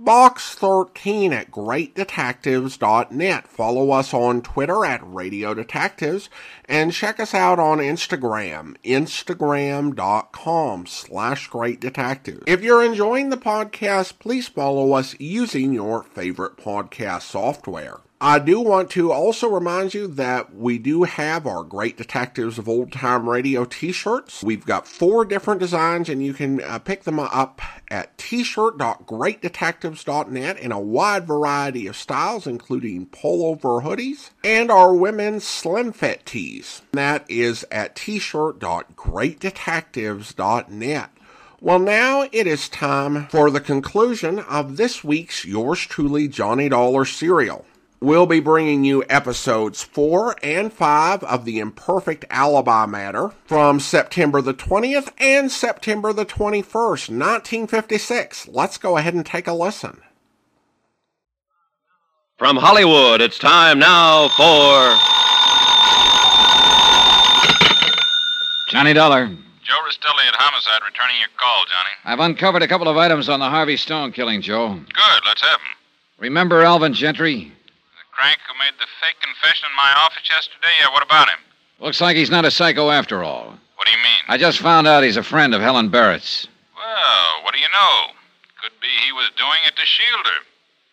box13 at greatdetectives.net. Follow us on Twitter at Radio Detectives and check us out on Instagram, instagram.com slash great detectives. If you're enjoying the podcast, please follow us using your favorite podcast software. I do want to also remind you that we do have our Great Detectives of Old Time Radio t-shirts. We've got four different designs and you can uh, pick them up at t-shirt.greatdetectives.net in a wide variety of styles including pullover hoodies and our women's slim fit tees. That is at t-shirt.greatdetectives.net. Well, now it is time for the conclusion of this week's Yours Truly Johnny Dollar serial. We'll be bringing you episodes 4 and 5 of The Imperfect Alibi Matter from September the 20th and September the 21st, 1956. Let's go ahead and take a listen. From Hollywood, it's time now for. Johnny Dollar. Joe Rastelli at Homicide returning your call, Johnny. I've uncovered a couple of items on the Harvey Stone killing, Joe. Good, let's have them. Remember Alvin Gentry? Crank who made the fake confession in my office yesterday? Yeah, what about him? Looks like he's not a psycho after all. What do you mean? I just found out he's a friend of Helen Barrett's. Well, what do you know? Could be he was doing it to shield her.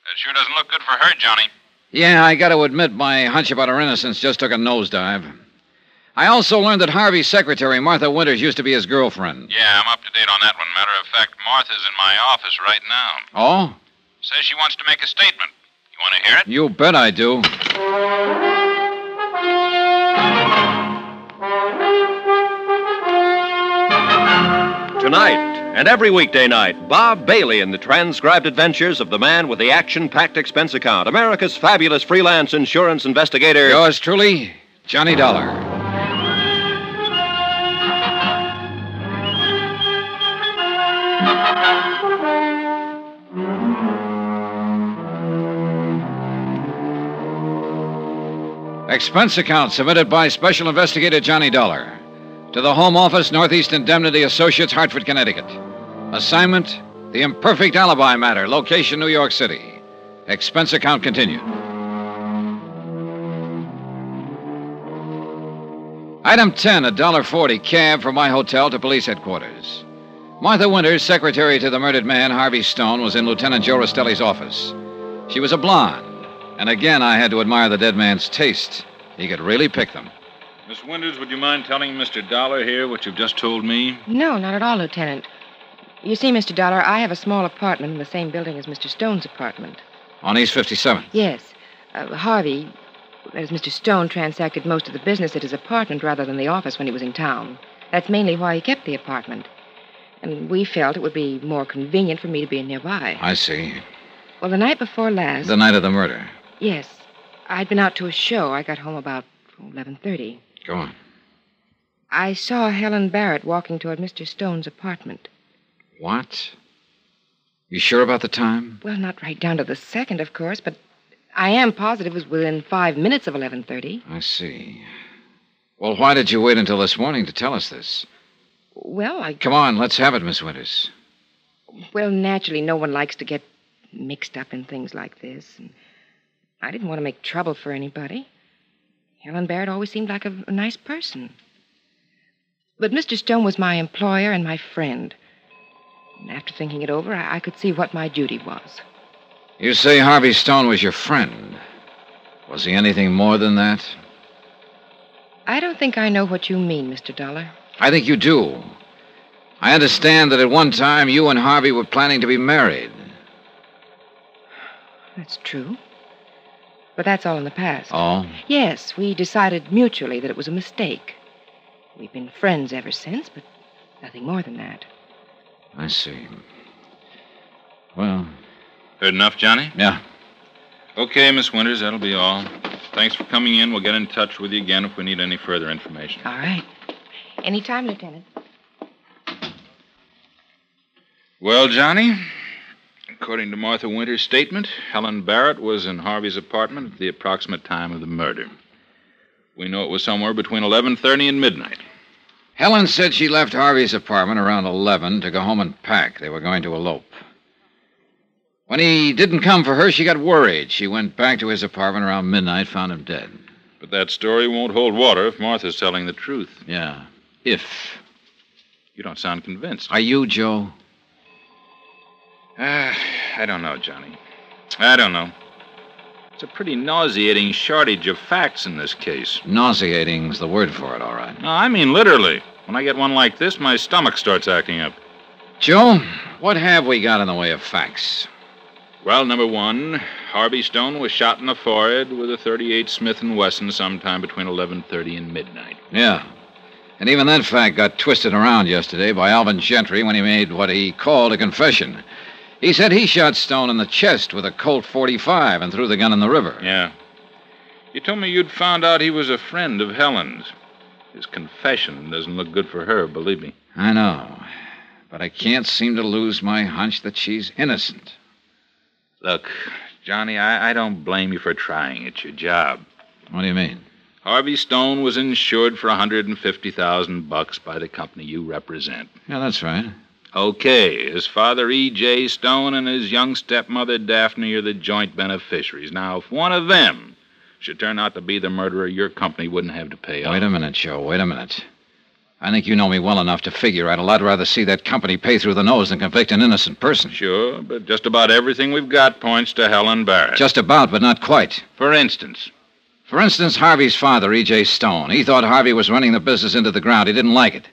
That sure doesn't look good for her, Johnny. Yeah, I gotta admit my hunch about her innocence just took a nosedive. I also learned that Harvey's secretary, Martha Winters, used to be his girlfriend. Yeah, I'm up to date on that one. Matter of fact, Martha's in my office right now. Oh? Says she wants to make a statement. You want to hear it? You bet I do. Tonight and every weekday night, Bob Bailey in the transcribed adventures of the man with the action packed expense account, America's fabulous freelance insurance investigator. Yours truly, Johnny Dollar. Expense account submitted by Special Investigator Johnny Dollar to the Home Office, Northeast Indemnity Associates, Hartford, Connecticut. Assignment The Imperfect Alibi Matter, location New York City. Expense account continued. Item 10, a dollar forty cab from my hotel to police headquarters. Martha Winters, secretary to the murdered man, Harvey Stone, was in Lieutenant Joe Rastelli's office. She was a blonde, and again I had to admire the dead man's taste. He could really pick them. Miss Winters, would you mind telling Mr. Dollar here what you've just told me? No, not at all, Lieutenant. You see, Mr. Dollar, I have a small apartment in the same building as Mr. Stone's apartment. On East 57th. Yes. Uh, Harvey, as Mr. Stone, transacted most of the business at his apartment rather than the office when he was in town. That's mainly why he kept the apartment. And we felt it would be more convenient for me to be nearby. I see. Well, the night before last. The night of the murder. Yes. I'd been out to a show. I got home about 11:30. Go on. I saw Helen Barrett walking toward Mr. Stone's apartment. What? You sure about the time? Well, not right down to the second, of course, but I am positive it was within five minutes of 11:30. I see. Well, why did you wait until this morning to tell us this? Well, I Come on, let's have it, Miss Winters. well naturally no one likes to get mixed up in things like this, and I didn't want to make trouble for anybody. Helen Barrett always seemed like a, a nice person. But Mr. Stone was my employer and my friend. And after thinking it over, I, I could see what my duty was. You say Harvey Stone was your friend. Was he anything more than that? I don't think I know what you mean, Mr. Dollar. I think you do. I understand that at one time you and Harvey were planning to be married. That's true. But that's all in the past. Oh? Yes, we decided mutually that it was a mistake. We've been friends ever since, but nothing more than that. I see. Well, Heard enough, Johnny? yeah. Okay, Miss Winters, that'll be all. Thanks for coming in. We'll get in touch with you again if we need any further information. All right. Anytime, Lieutenant. Well, Johnny, According to Martha Winter's statement, Helen Barrett was in Harvey's apartment at the approximate time of the murder. We know it was somewhere between 11:30 and midnight. Helen said she left Harvey's apartment around 11 to go home and pack. They were going to elope. When he didn't come for her, she got worried. She went back to his apartment around midnight, found him dead. But that story won't hold water if Martha's telling the truth. Yeah. If. You don't sound convinced. Are you, Joe? Ah, I don't know, Johnny. I don't know. It's a pretty nauseating shortage of facts in this case. Nauseating's the word for it, all right. No, I mean literally. When I get one like this, my stomach starts acting up. Joe, what have we got in the way of facts? Well, number one, Harvey Stone was shot in the forehead with a 38 Smith & Wesson sometime between 11:30 and midnight. Yeah. And even that fact got twisted around yesterday by Alvin Gentry when he made what he called a confession. He said he shot Stone in the chest with a Colt 45 and threw the gun in the river. Yeah. You told me you'd found out he was a friend of Helen's. His confession doesn't look good for her, believe me. I know. But I can't seem to lose my hunch that she's innocent. Look, Johnny, I, I don't blame you for trying. It's your job. What do you mean? Harvey Stone was insured for a 150,000 bucks by the company you represent. Yeah, that's right. Okay, his father E.J. Stone and his young stepmother Daphne are the joint beneficiaries. Now, if one of them should turn out to be the murderer, your company wouldn't have to pay Wait a minute, Joe. Wait a minute. I think you know me well enough to figure I'd a lot rather see that company pay through the nose than convict an innocent person. Sure, but just about everything we've got points to Helen Barrett. Just about, but not quite. For instance, For instance, Harvey's father, E.J. Stone. He thought Harvey was running the business into the ground. He didn't like it.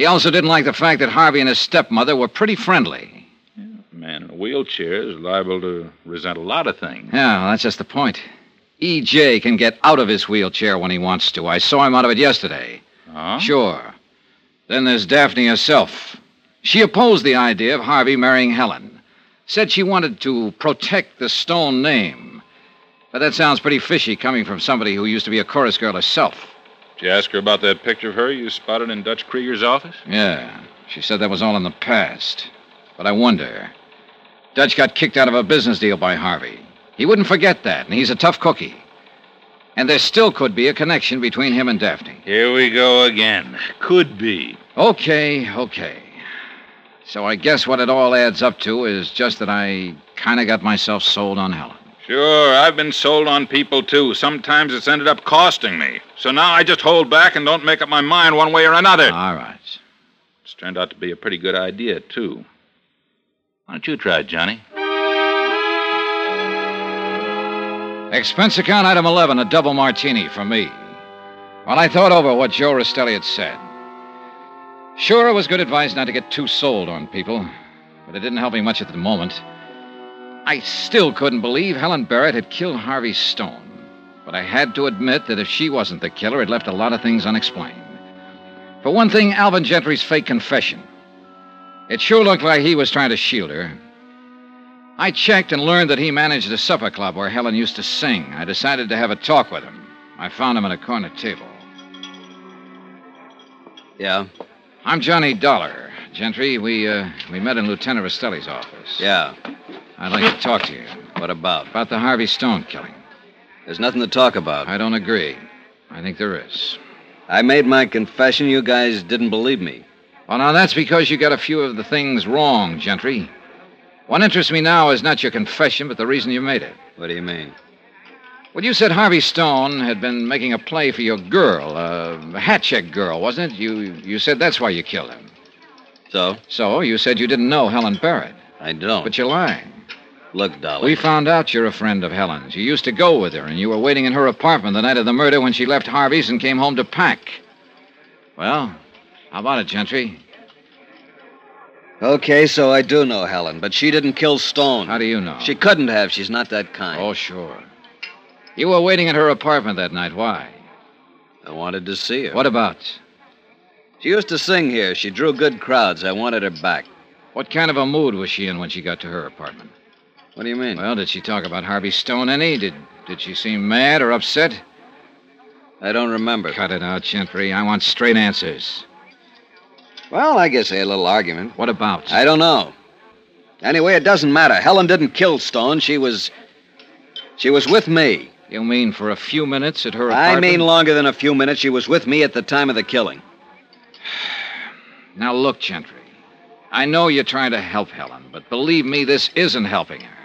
He also didn't like the fact that Harvey and his stepmother were pretty friendly. a man in a wheelchair is liable to resent a lot of things. Yeah, well, that's just the point. E.J. can get out of his wheelchair when he wants to. I saw him out of it yesterday. Huh? Sure. Then there's Daphne herself. She opposed the idea of Harvey marrying Helen. Said she wanted to protect the Stone name. But that sounds pretty fishy coming from somebody who used to be a chorus girl herself. Did you ask her about that picture of her you spotted in Dutch Krieger's office? Yeah, she said that was all in the past. But I wonder. Dutch got kicked out of a business deal by Harvey. He wouldn't forget that, and he's a tough cookie. And there still could be a connection between him and Daphne. Here we go again. Could be. Okay, okay. So I guess what it all adds up to is just that I kind of got myself sold on Helen. Sure, I've been sold on people too. Sometimes it's ended up costing me. So now I just hold back and don't make up my mind one way or another. All right. It's turned out to be a pretty good idea, too. Why don't you try it, Johnny? Expense account item 11, a double martini for me. Well, I thought over what Joe Rastelli had said. Sure, it was good advice not to get too sold on people, but it didn't help me much at the moment. I still couldn't believe Helen Barrett had killed Harvey Stone. But I had to admit that if she wasn't the killer, it left a lot of things unexplained. For one thing, Alvin Gentry's fake confession. It sure looked like he was trying to shield her. I checked and learned that he managed a supper club where Helen used to sing. I decided to have a talk with him. I found him at a corner table. Yeah? I'm Johnny Dollar. Gentry, we, uh, we met in Lieutenant Rastelli's office. Yeah. I'd like to talk to you What about? about the Harvey Stone killing. There's nothing to talk about. I don't agree. I think there is. I made my confession. You guys didn't believe me. Well, now, that's because you got a few of the things wrong, Gentry. What interests me now is not your confession, but the reason you made it. What do you mean? Well, you said Harvey Stone had been making a play for your girl, a hat check girl, wasn't it? You, you said that's why you killed him. So? So, you said you didn't know Helen Barrett. I don't. But you're lying. Look, Dolly. We found out you're a friend of Helen's. You used to go with her, and you were waiting in her apartment the night of the murder when she left Harvey's and came home to pack. Well, how about it, Gentry? Okay, so I do know Helen, but she didn't kill Stone. How do you know? She couldn't have. She's not that kind. Oh, sure. You were waiting at her apartment that night. Why? I wanted to see her. What about? She used to sing here. She drew good crowds. I wanted her back. What kind of a mood was she in when she got to her apartment? What do you mean? Well, did she talk about Harvey Stone any? Did did she seem mad or upset? I don't remember. Cut it out, Gentry. I want straight answers. Well, I guess they had a little argument. What about? I don't know. Anyway, it doesn't matter. Helen didn't kill Stone. She was. She was with me. You mean for a few minutes at her apartment? I mean longer than a few minutes. She was with me at the time of the killing. Now, look, Gentry. I know you're trying to help Helen, but believe me, this isn't helping her.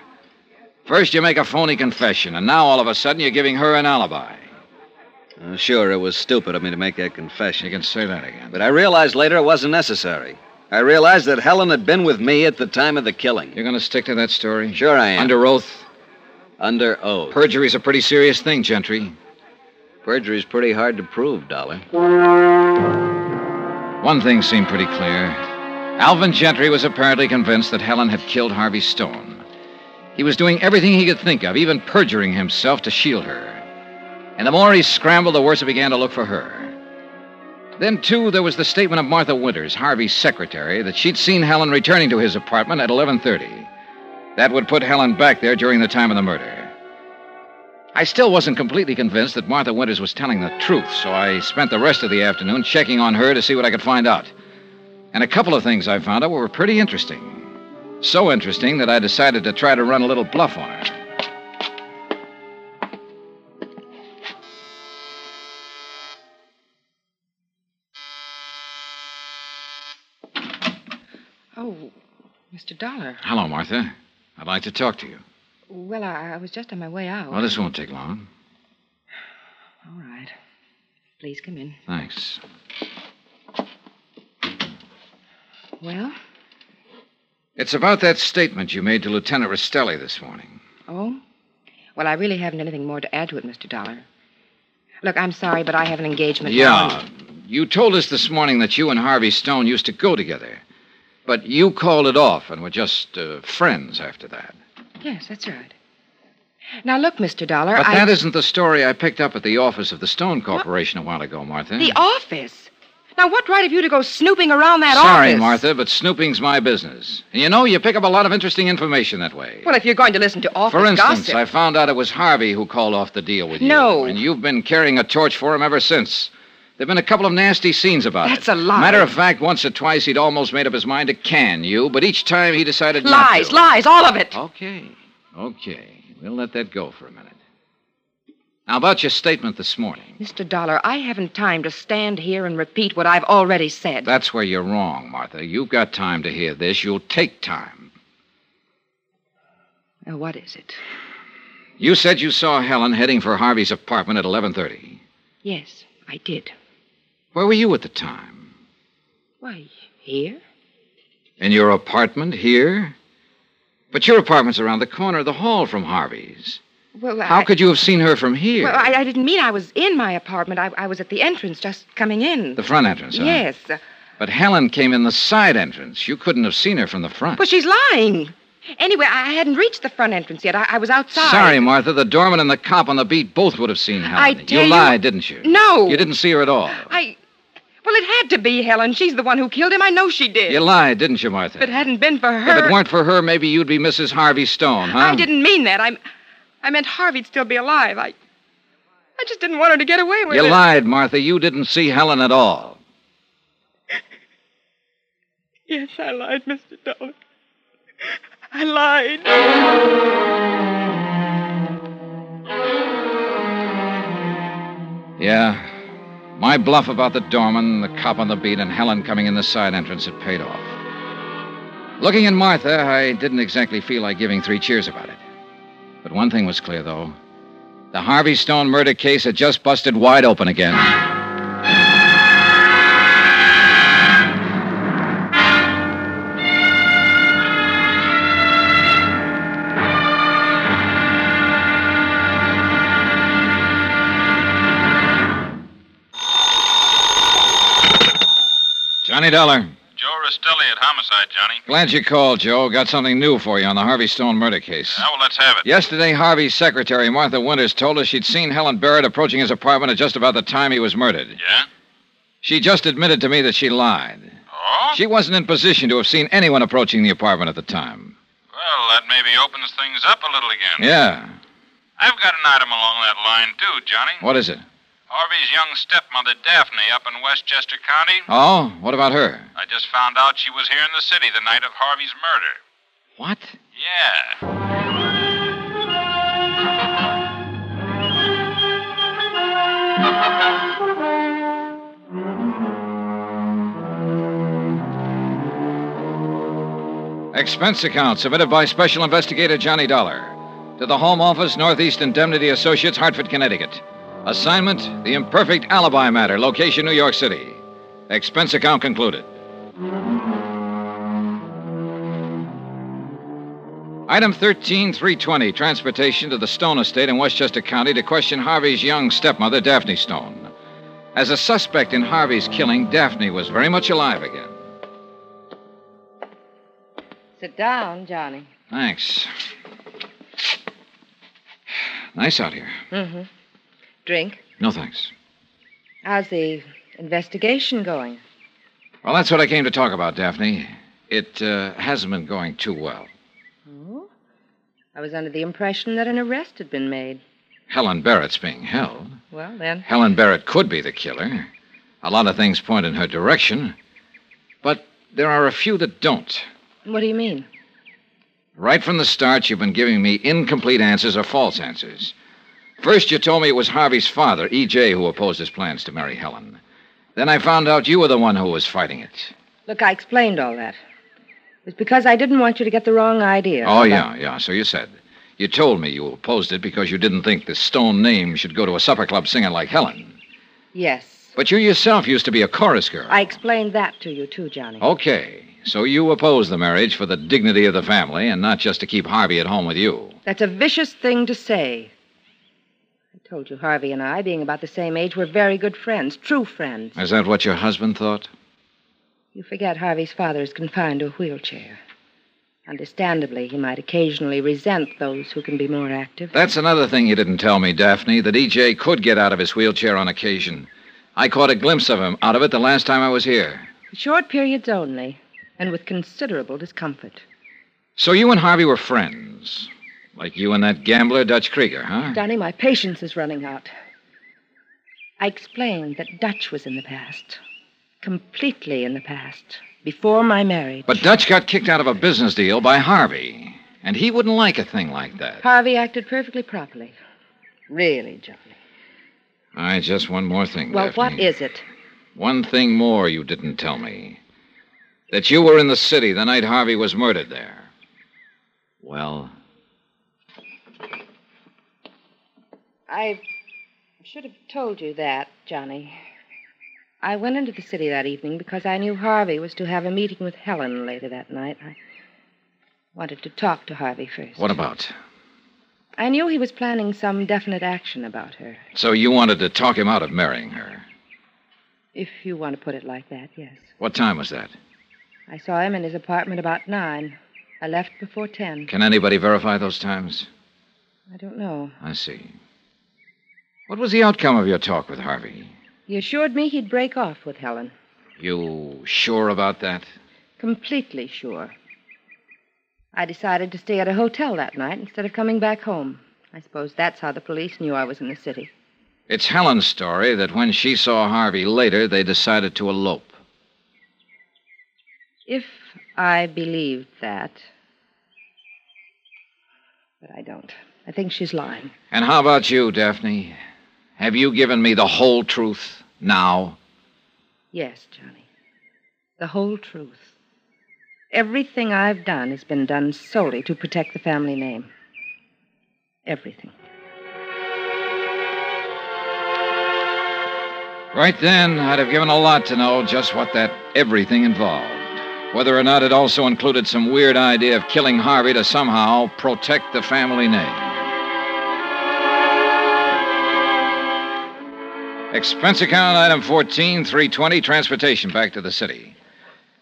First, you make a phony confession, and now all of a sudden you're giving her an alibi. Uh, sure, it was stupid of me to make that confession. You can say that again. But I realized later it wasn't necessary. I realized that Helen had been with me at the time of the killing. You're going to stick to that story? Sure I am. Under oath? Under oath. Perjury's a pretty serious thing, Gentry. Perjury's pretty hard to prove, Dollar. One thing seemed pretty clear. Alvin Gentry was apparently convinced that Helen had killed Harvey Stone. He was doing everything he could think of, even perjuring himself to shield her. And the more he scrambled, the worse it began to look for her. Then, too, there was the statement of Martha Winters, Harvey's secretary, that she'd seen Helen returning to his apartment at 11:30. That would put Helen back there during the time of the murder. I still wasn't completely convinced that Martha Winters was telling the truth, so I spent the rest of the afternoon checking on her to see what I could find out. And a couple of things I found out were pretty interesting. So interesting that I decided to try to run a little bluff on her. Oh, Mr. Dollar. Hello, Martha. I'd like to talk to you. Well, I, I was just on my way out. Well, this won't take long. All right. Please come in. Thanks. Well? It's about that statement you made to Lieutenant Rastelli this morning. Oh? Well, I really haven't anything more to add to it, Mr. Dollar. Look, I'm sorry, but I have an engagement. Yeah. You told us this morning that you and Harvey Stone used to go together. But you called it off and were just uh, friends after that. Yes, that's right. Now, look, Mr. Dollar. But I... that isn't the story I picked up at the office of the Stone Corporation a while ago, Martha. The office. Now, what right have you to go snooping around that office? Sorry, office? Martha, but snooping's my business. And you know, you pick up a lot of interesting information that way. Well, if you're going to listen to office For instance, gossip. I found out it was Harvey who called off the deal with you. No. And you've been carrying a torch for him ever since. There've been a couple of nasty scenes about That's it. That's a lie. Matter of fact, once or twice he'd almost made up his mind to can you, but each time he decided not Lies, lies, all of it. Okay, okay. We'll let that go for a minute. Now, about your statement this morning. Mr. Dollar, I haven't time to stand here and repeat what I've already said. That's where you're wrong, Martha. You've got time to hear this. You'll take time. Now, what is it? You said you saw Helen heading for Harvey's apartment at 11:30. Yes, I did. Where were you at the time? Why, here? In your apartment here? But your apartment's around the corner of the hall from Harvey's. Well, How I, could you have seen her from here? Well, I, I didn't mean I was in my apartment. I, I was at the entrance, just coming in. The front entrance, huh? Yes. But Helen came in the side entrance. You couldn't have seen her from the front. But she's lying. Anyway, I hadn't reached the front entrance yet. I, I was outside. Sorry, Martha. The doorman and the cop on the beat both would have seen Helen. I you tell you- lied, didn't you? No. You didn't see her at all. I. Well, it had to be Helen. She's the one who killed him. I know she did. You lied, didn't you, Martha? If it hadn't been for her. If it weren't for her, maybe you'd be Mrs. Harvey Stone, huh? I didn't mean that. I, I meant Harvey'd still be alive. I, I just didn't want her to get away with You it. lied, Martha. You didn't see Helen at all. Yes, I lied, Mr. Dollar. I lied. Yeah. My bluff about the doorman, the cop on the beat, and Helen coming in the side entrance had paid off. Looking at Martha, I didn't exactly feel like giving three cheers about it. But one thing was clear, though. The Harvey Stone murder case had just busted wide open again. Johnny Dollar. Rastelli at Homicide, Johnny. Glad you called, Joe. Got something new for you on the Harvey Stone murder case. Now, well, let's have it. Yesterday, Harvey's secretary, Martha Winters, told us she'd seen Helen Barrett approaching his apartment at just about the time he was murdered. Yeah? She just admitted to me that she lied. Oh? She wasn't in position to have seen anyone approaching the apartment at the time. Well, that maybe opens things up a little again. Yeah. I've got an item along that line, too, Johnny. What is it? Harvey's young stepmother, Daphne, up in Westchester County. Oh, what about her? I just found out she was here in the city the night of Harvey's murder. What? Yeah. Expense account submitted by Special Investigator Johnny Dollar to the Home Office, Northeast Indemnity Associates, Hartford, Connecticut. Assignment The Imperfect Alibi Matter, location New York City. Expense account concluded. Item 13320, transportation to the Stone estate in Westchester County to question Harvey's young stepmother, Daphne Stone. As a suspect in Harvey's killing, Daphne was very much alive again. Sit down, Johnny. Thanks. Nice out here. Mm-hmm. Drink. No thanks. How's the investigation going? Well, that's what I came to talk about, Daphne. It uh, hasn't been going too well. Oh? I was under the impression that an arrest had been made. Helen Barrett's being held. Well, then. Helen Barrett could be the killer. A lot of things point in her direction. But there are a few that don't. What do you mean? Right from the start, you've been giving me incomplete answers or false answers. First, you told me it was Harvey's father, E.J., who opposed his plans to marry Helen. Then I found out you were the one who was fighting it. Look, I explained all that. It was because I didn't want you to get the wrong idea. Oh, yeah, yeah, so you said. You told me you opposed it because you didn't think the Stone name should go to a supper club singer like Helen. Yes. But you yourself used to be a chorus girl. I explained that to you, too, Johnny. Okay, so you oppose the marriage for the dignity of the family and not just to keep Harvey at home with you. That's a vicious thing to say. Told you Harvey and I, being about the same age, were very good friends, true friends. Is that what your husband thought? You forget Harvey's father is confined to a wheelchair. Understandably, he might occasionally resent those who can be more active. That's another thing you didn't tell me, Daphne, that EJ could get out of his wheelchair on occasion. I caught a glimpse of him out of it the last time I was here. Short periods only, and with considerable discomfort. So you and Harvey were friends. Like you and that gambler, Dutch Krieger, huh? Johnny, my patience is running out. I explained that Dutch was in the past. Completely in the past. Before my marriage. But Dutch got kicked out of a business deal by Harvey. And he wouldn't like a thing like that. Harvey acted perfectly properly. Really, Johnny. All right, just one more thing. Well, Daphne. what is it? One thing more you didn't tell me. That you were in the city the night Harvey was murdered there. Well, I should have told you that, Johnny. I went into the city that evening because I knew Harvey was to have a meeting with Helen later that night. I wanted to talk to Harvey first. what about? I knew he was planning some definite action about her. So you wanted to talk him out of marrying her. If you want to put it like that, yes. What time was that? I saw him in his apartment about nine. I left before ten. Can anybody verify those times? I don't know. I see. What was the outcome of your talk with Harvey? He assured me he'd break off with Helen. You sure about that? Completely sure. I decided to stay at a hotel that night instead of coming back home. I suppose that's how the police knew I was in the city. It's Helen's story that when she saw Harvey later, they decided to elope. If I believed that. But I don't. I think she's lying. And how about you, Daphne? Have you given me the whole truth now? Yes, Johnny. The whole truth. Everything I've done has been done solely to protect the family name. Everything. Right then, I'd have given a lot to know just what that everything involved. Whether or not it also included some weird idea of killing Harvey to somehow protect the family name. Expense account item 14, 320, transportation back to the city.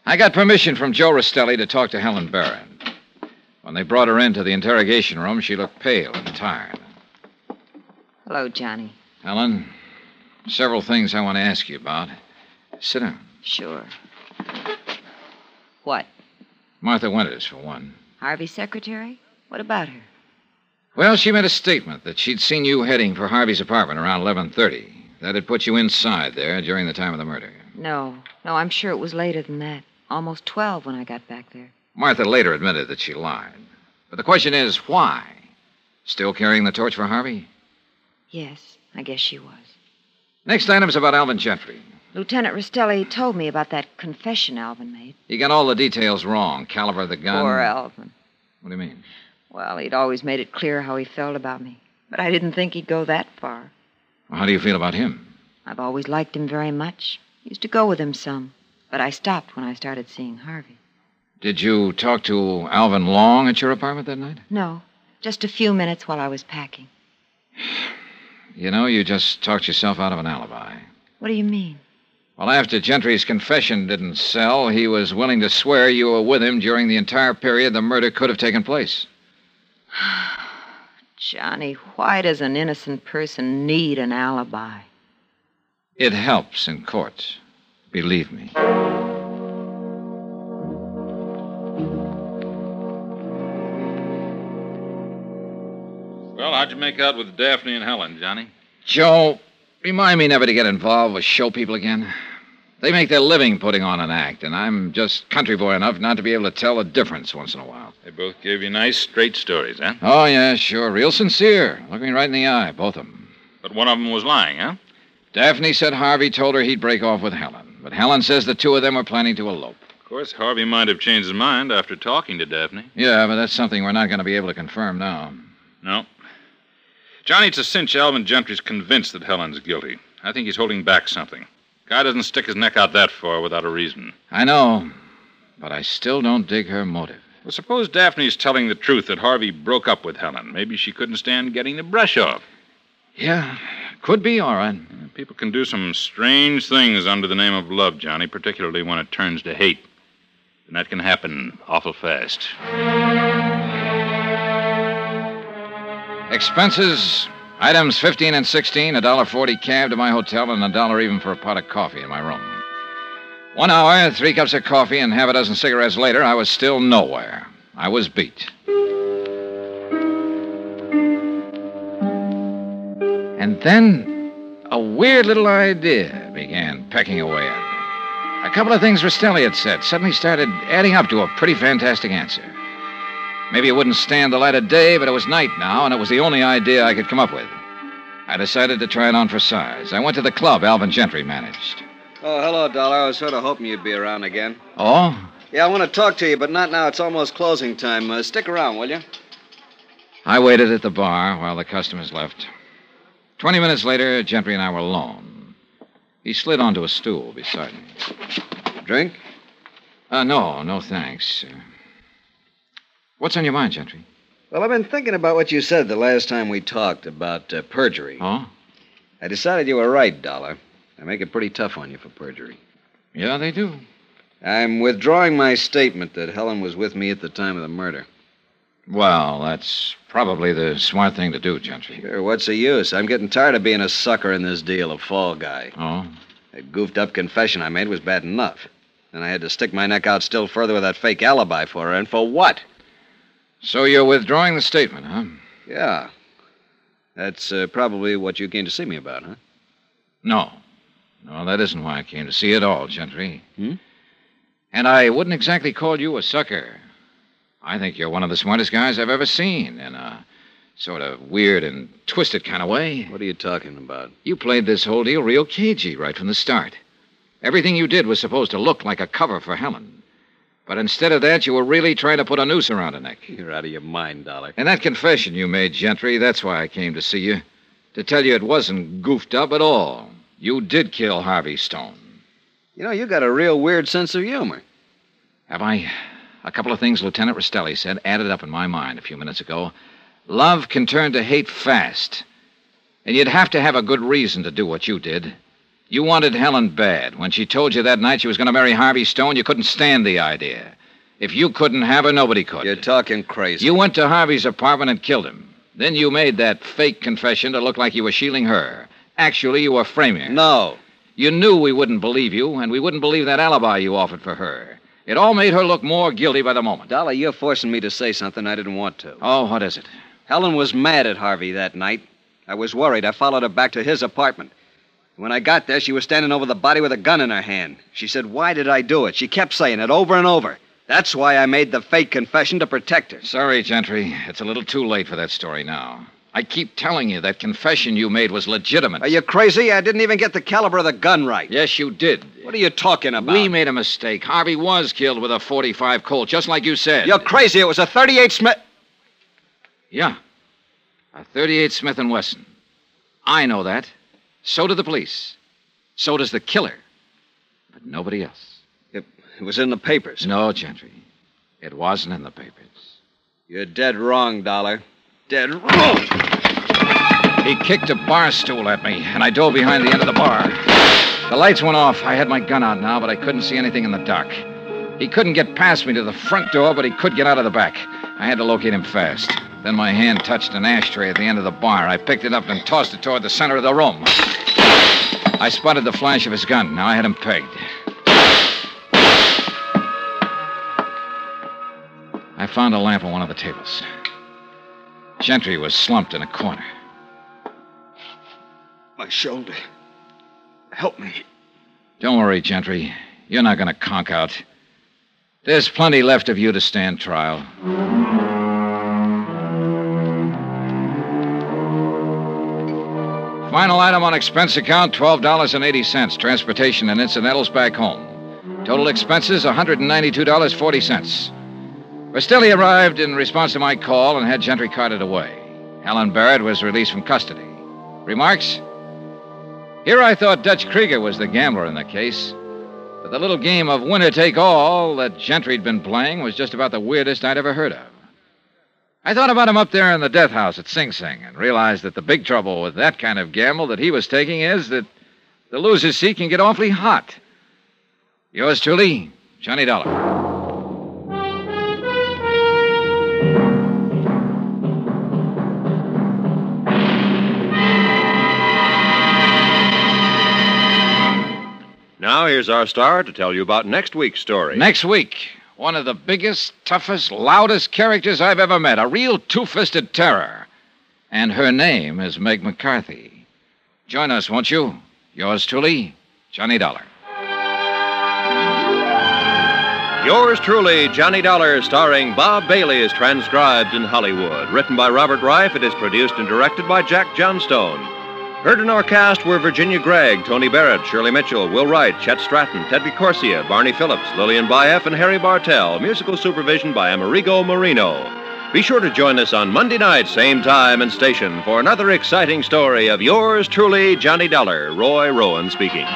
I got permission from Joe Rastelli to talk to Helen Barrett. When they brought her into the interrogation room, she looked pale and tired. Hello, Johnny. Helen, several things I want to ask you about. Sit down. Sure. What? Martha Winters, for one. Harvey's secretary? What about her? Well, she made a statement that she'd seen you heading for Harvey's apartment around 11:30. That had put you inside there during the time of the murder. No. No, I'm sure it was later than that. Almost 12 when I got back there. Martha later admitted that she lied. But the question is, why? Still carrying the torch for Harvey? Yes, I guess she was. Next item's about Alvin Gentry. Lieutenant Rastelli told me about that confession Alvin made. He got all the details wrong. Caliber of the gun. Poor Alvin. What do you mean? Well, he'd always made it clear how he felt about me. But I didn't think he'd go that far. Well, how do you feel about him? I've always liked him very much. Used to go with him some. But I stopped when I started seeing Harvey. Did you talk to Alvin Long at your apartment that night? No, just a few minutes while I was packing. You know, you just talked yourself out of an alibi. What do you mean? Well, after Gentry's confession didn't sell, he was willing to swear you were with him during the entire period the murder could have taken place. Johnny, why does an innocent person need an alibi? It helps in court. Believe me. Well, how'd you make out with Daphne and Helen, Johnny? Joe, remind me never to get involved with show people again. They make their living putting on an act, and I'm just country boy enough not to be able to tell the difference once in a while. They both gave you nice, straight stories, huh? Oh, yeah, sure. Real sincere. Look me right in the eye, both of them. But one of them was lying, huh? Daphne said Harvey told her he'd break off with Helen, but Helen says the two of them were planning to elope. Of course, Harvey might have changed his mind after talking to Daphne. Yeah, but that's something we're not going to be able to confirm now. No. Johnny, it's a cinch Alvin Gentry's convinced that Helen's guilty. I think he's holding back something. Guy doesn't stick his neck out that far without a reason. I know, but I still don't dig her motive. Well, suppose Daphne's telling the truth that Harvey broke up with Helen. Maybe she couldn't stand getting the brush off. Yeah, could be, all right. People can do some strange things under the name of love, Johnny, particularly when it turns to hate. And that can happen awful fast. Expenses items 15 and 16, $1.40 cab to my hotel, and a dollar even for a pot of coffee in my room. One hour, three cups of coffee, and half a dozen cigarettes later, I was still nowhere. I was beat. And then a weird little idea began pecking away at me. A couple of things Rastelli had said suddenly started adding up to a pretty fantastic answer. Maybe it wouldn't stand the light of day, but it was night now, and it was the only idea I could come up with. I decided to try it on for size. I went to the club Alvin Gentry managed. Oh, hello, Dollar. I was sort of hoping you'd be around again. Oh? Yeah, I want to talk to you, but not now. It's almost closing time. Uh, stick around, will you? I waited at the bar while the customers left. Twenty minutes later, Gentry and I were alone. He slid onto a stool beside me. Drink? Uh, no, no thanks. Uh, what's on your mind, Gentry? Well, I've been thinking about what you said the last time we talked about uh, perjury. Oh? I decided you were right, Dollar. They make it pretty tough on you for perjury. Yeah, they do. I'm withdrawing my statement that Helen was with me at the time of the murder. Well, that's probably the smart thing to do, Gentry. Sure, what's the use? I'm getting tired of being a sucker in this deal, a fall guy. Oh? That goofed up confession I made was bad enough. Then I had to stick my neck out still further with that fake alibi for her, and for what? So you're withdrawing the statement, huh? Yeah. That's uh, probably what you came to see me about, huh? No. No, that isn't why I came to see you at all, Gentry. Hmm? And I wouldn't exactly call you a sucker. I think you're one of the smartest guys I've ever seen, in a sort of weird and twisted kind of way. What are you talking about? You played this whole deal real cagey right from the start. Everything you did was supposed to look like a cover for Helen. But instead of that, you were really trying to put a noose around her neck. You're out of your mind, Dollar. And that confession you made, Gentry, that's why I came to see you. To tell you it wasn't goofed up at all. You did kill Harvey Stone. You know, you got a real weird sense of humor. Have I? A couple of things Lieutenant Rastelli said added up in my mind a few minutes ago. Love can turn to hate fast. And you'd have to have a good reason to do what you did. You wanted Helen bad. When she told you that night she was going to marry Harvey Stone, you couldn't stand the idea. If you couldn't have her, nobody could. You're talking crazy. You went to Harvey's apartment and killed him. Then you made that fake confession to look like you were shielding her. Actually, you were framing her. No. You knew we wouldn't believe you, and we wouldn't believe that alibi you offered for her. It all made her look more guilty by the moment. Dolly, you're forcing me to say something I didn't want to. Oh, what is it? Helen was mad at Harvey that night. I was worried. I followed her back to his apartment. When I got there, she was standing over the body with a gun in her hand. She said, Why did I do it? She kept saying it over and over. That's why I made the fake confession to protect her. Sorry, Gentry. It's a little too late for that story now. I keep telling you that confession you made was legitimate. Are you crazy? I didn't even get the caliber of the gun right. Yes, you did. What are you talking about? We made a mistake. Harvey was killed with a 45 Colt, just like you said. You're crazy. It was a 38 Smith. Yeah. A 38 Smith & Wesson. I know that. So do the police. So does the killer. But nobody else. It, it was in the papers. No, Gentry. It wasn't in the papers. You're dead wrong, Dollar. Dead. He kicked a bar stool at me, and I dove behind the end of the bar. The lights went off. I had my gun out now, but I couldn't see anything in the dark. He couldn't get past me to the front door, but he could get out of the back. I had to locate him fast. Then my hand touched an ashtray at the end of the bar. I picked it up and tossed it toward the center of the room. I spotted the flash of his gun. Now I had him pegged. I found a lamp on one of the tables. Gentry was slumped in a corner. My shoulder. Help me. Don't worry, Gentry. You're not going to conk out. There's plenty left of you to stand trial. Final item on expense account $12.80. Transportation and incidentals back home. Total expenses $192.40. Rastelli arrived in response to my call and had Gentry carted away. Helen Barrett was released from custody. Remarks? Here I thought Dutch Krieger was the gambler in the case. But the little game of winner take all that Gentry'd been playing was just about the weirdest I'd ever heard of. I thought about him up there in the death house at Sing Sing and realized that the big trouble with that kind of gamble that he was taking is that the loser's seat can get awfully hot. Yours truly, Johnny Dollar. Now, here's our star to tell you about next week's story. Next week, one of the biggest, toughest, loudest characters I've ever met. A real two fisted terror. And her name is Meg McCarthy. Join us, won't you? Yours truly, Johnny Dollar. Yours truly, Johnny Dollar, starring Bob Bailey, is transcribed in Hollywood. Written by Robert Ryf, it is produced and directed by Jack Johnstone. Heard in our cast were Virginia Gregg, Tony Barrett, Shirley Mitchell, Will Wright, Chet Stratton, Ted Corsia, Barney Phillips, Lillian Buyeff, and Harry Bartell. Musical supervision by Amerigo Marino. Be sure to join us on Monday night, same time and station, for another exciting story of yours truly, Johnny Dollar. Roy Rowan speaking.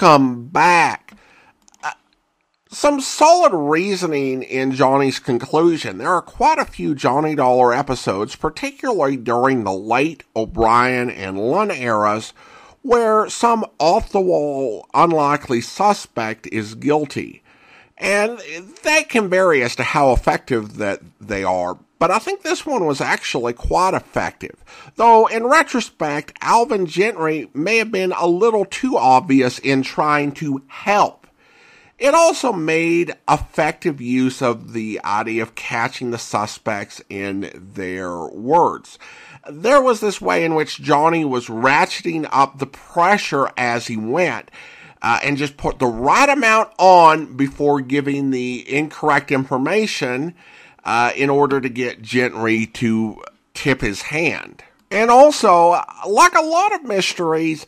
Welcome back. Uh, some solid reasoning in Johnny's conclusion. There are quite a few Johnny Dollar episodes, particularly during the late O'Brien and Lund eras, where some off the wall, unlikely suspect is guilty. And that can vary as to how effective that they are, but I think this one was actually quite effective. Though, in retrospect, Alvin Gentry may have been a little too obvious in trying to help. It also made effective use of the idea of catching the suspects in their words. There was this way in which Johnny was ratcheting up the pressure as he went. Uh, and just put the right amount on before giving the incorrect information uh, in order to get Gentry to tip his hand. And also, like a lot of mysteries,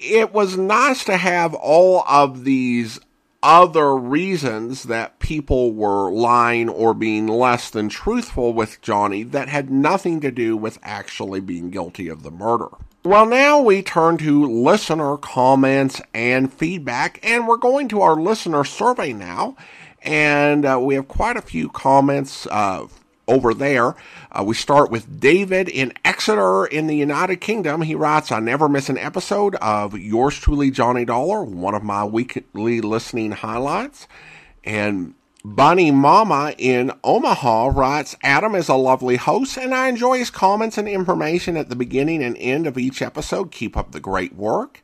it was nice to have all of these other reasons that people were lying or being less than truthful with Johnny that had nothing to do with actually being guilty of the murder. Well, now we turn to listener comments and feedback, and we're going to our listener survey now. And uh, we have quite a few comments uh, over there. Uh, we start with David in Exeter in the United Kingdom. He writes, I never miss an episode of yours truly, Johnny Dollar, one of my weekly listening highlights. And Bunny Mama in Omaha writes, Adam is a lovely host and I enjoy his comments and information at the beginning and end of each episode. Keep up the great work.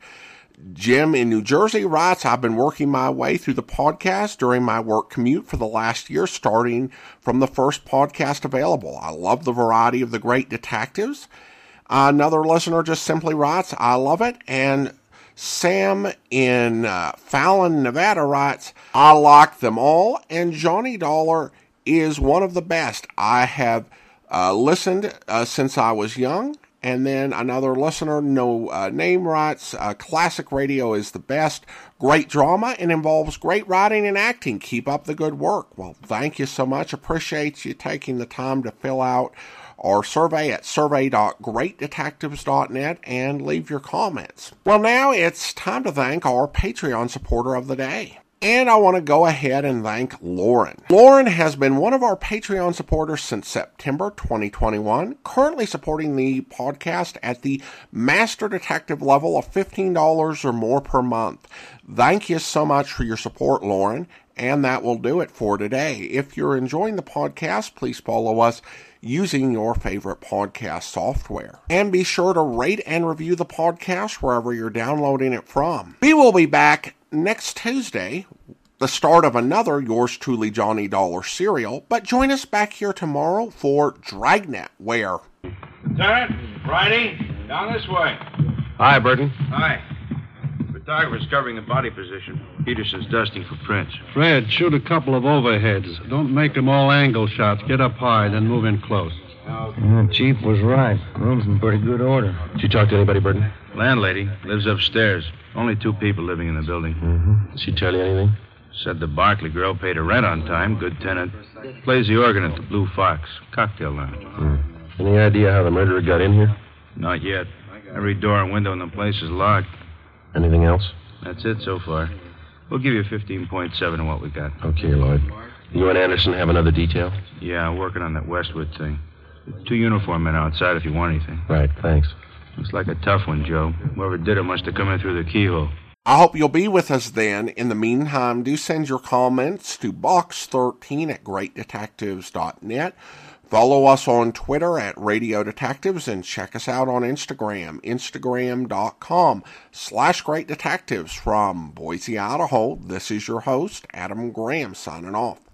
Jim in New Jersey writes, I've been working my way through the podcast during my work commute for the last year, starting from the first podcast available. I love the variety of the great detectives. Another listener just simply writes, I love it. And Sam in uh, Fallon, Nevada writes, I like them all, and Johnny Dollar is one of the best. I have uh, listened uh, since I was young. And then another listener, no uh, name writes, uh, classic radio is the best. Great drama and involves great writing and acting. Keep up the good work. Well, thank you so much. Appreciate you taking the time to fill out our survey at survey.greatdetectives.net and leave your comments. Well, now it's time to thank our Patreon supporter of the day. And I want to go ahead and thank Lauren. Lauren has been one of our Patreon supporters since September 2021, currently supporting the podcast at the Master Detective level of $15 or more per month. Thank you so much for your support, Lauren. And that will do it for today. If you're enjoying the podcast, please follow us using your favorite podcast software. And be sure to rate and review the podcast wherever you're downloading it from. We will be back next Tuesday, the start of another Yours Truly Johnny Dollar serial, but join us back here tomorrow for Dragnet, where. Lieutenant, Friday, down this way. Hi, Burton. Hi. Photographer's covering the body position. Peterson's dusting for prints. Fred, shoot a couple of overheads. Don't make them all angle shots. Get up high, then move in close. Uh, Chief was right. Room's in pretty good order. Did you talk to anybody, Burton? Landlady lives upstairs. Only two people living in the building. Mm-hmm. Did she tell you anything? Said the Barkley girl paid her rent on time. Good tenant. Plays the organ at the Blue Fox. Cocktail lounge. Mm. Any idea how the murderer got in here? Not yet. Every door and window in the place is locked. Anything else? That's it so far. We'll give you 15.7 of what we got. Okay, Lloyd. You and Anderson have another detail? Yeah, working on that Westwood thing. Two uniform men outside if you want anything. Right, thanks. Looks like a tough one, Joe. Whoever did it must have come in through the keyhole. I hope you'll be with us then. In the meantime, do send your comments to box13 at greatdetectives.net. Follow us on Twitter at Radio Detectives and check us out on Instagram, instagram.com slash Great Detectives. From Boise, Idaho, this is your host, Adam Graham, signing off.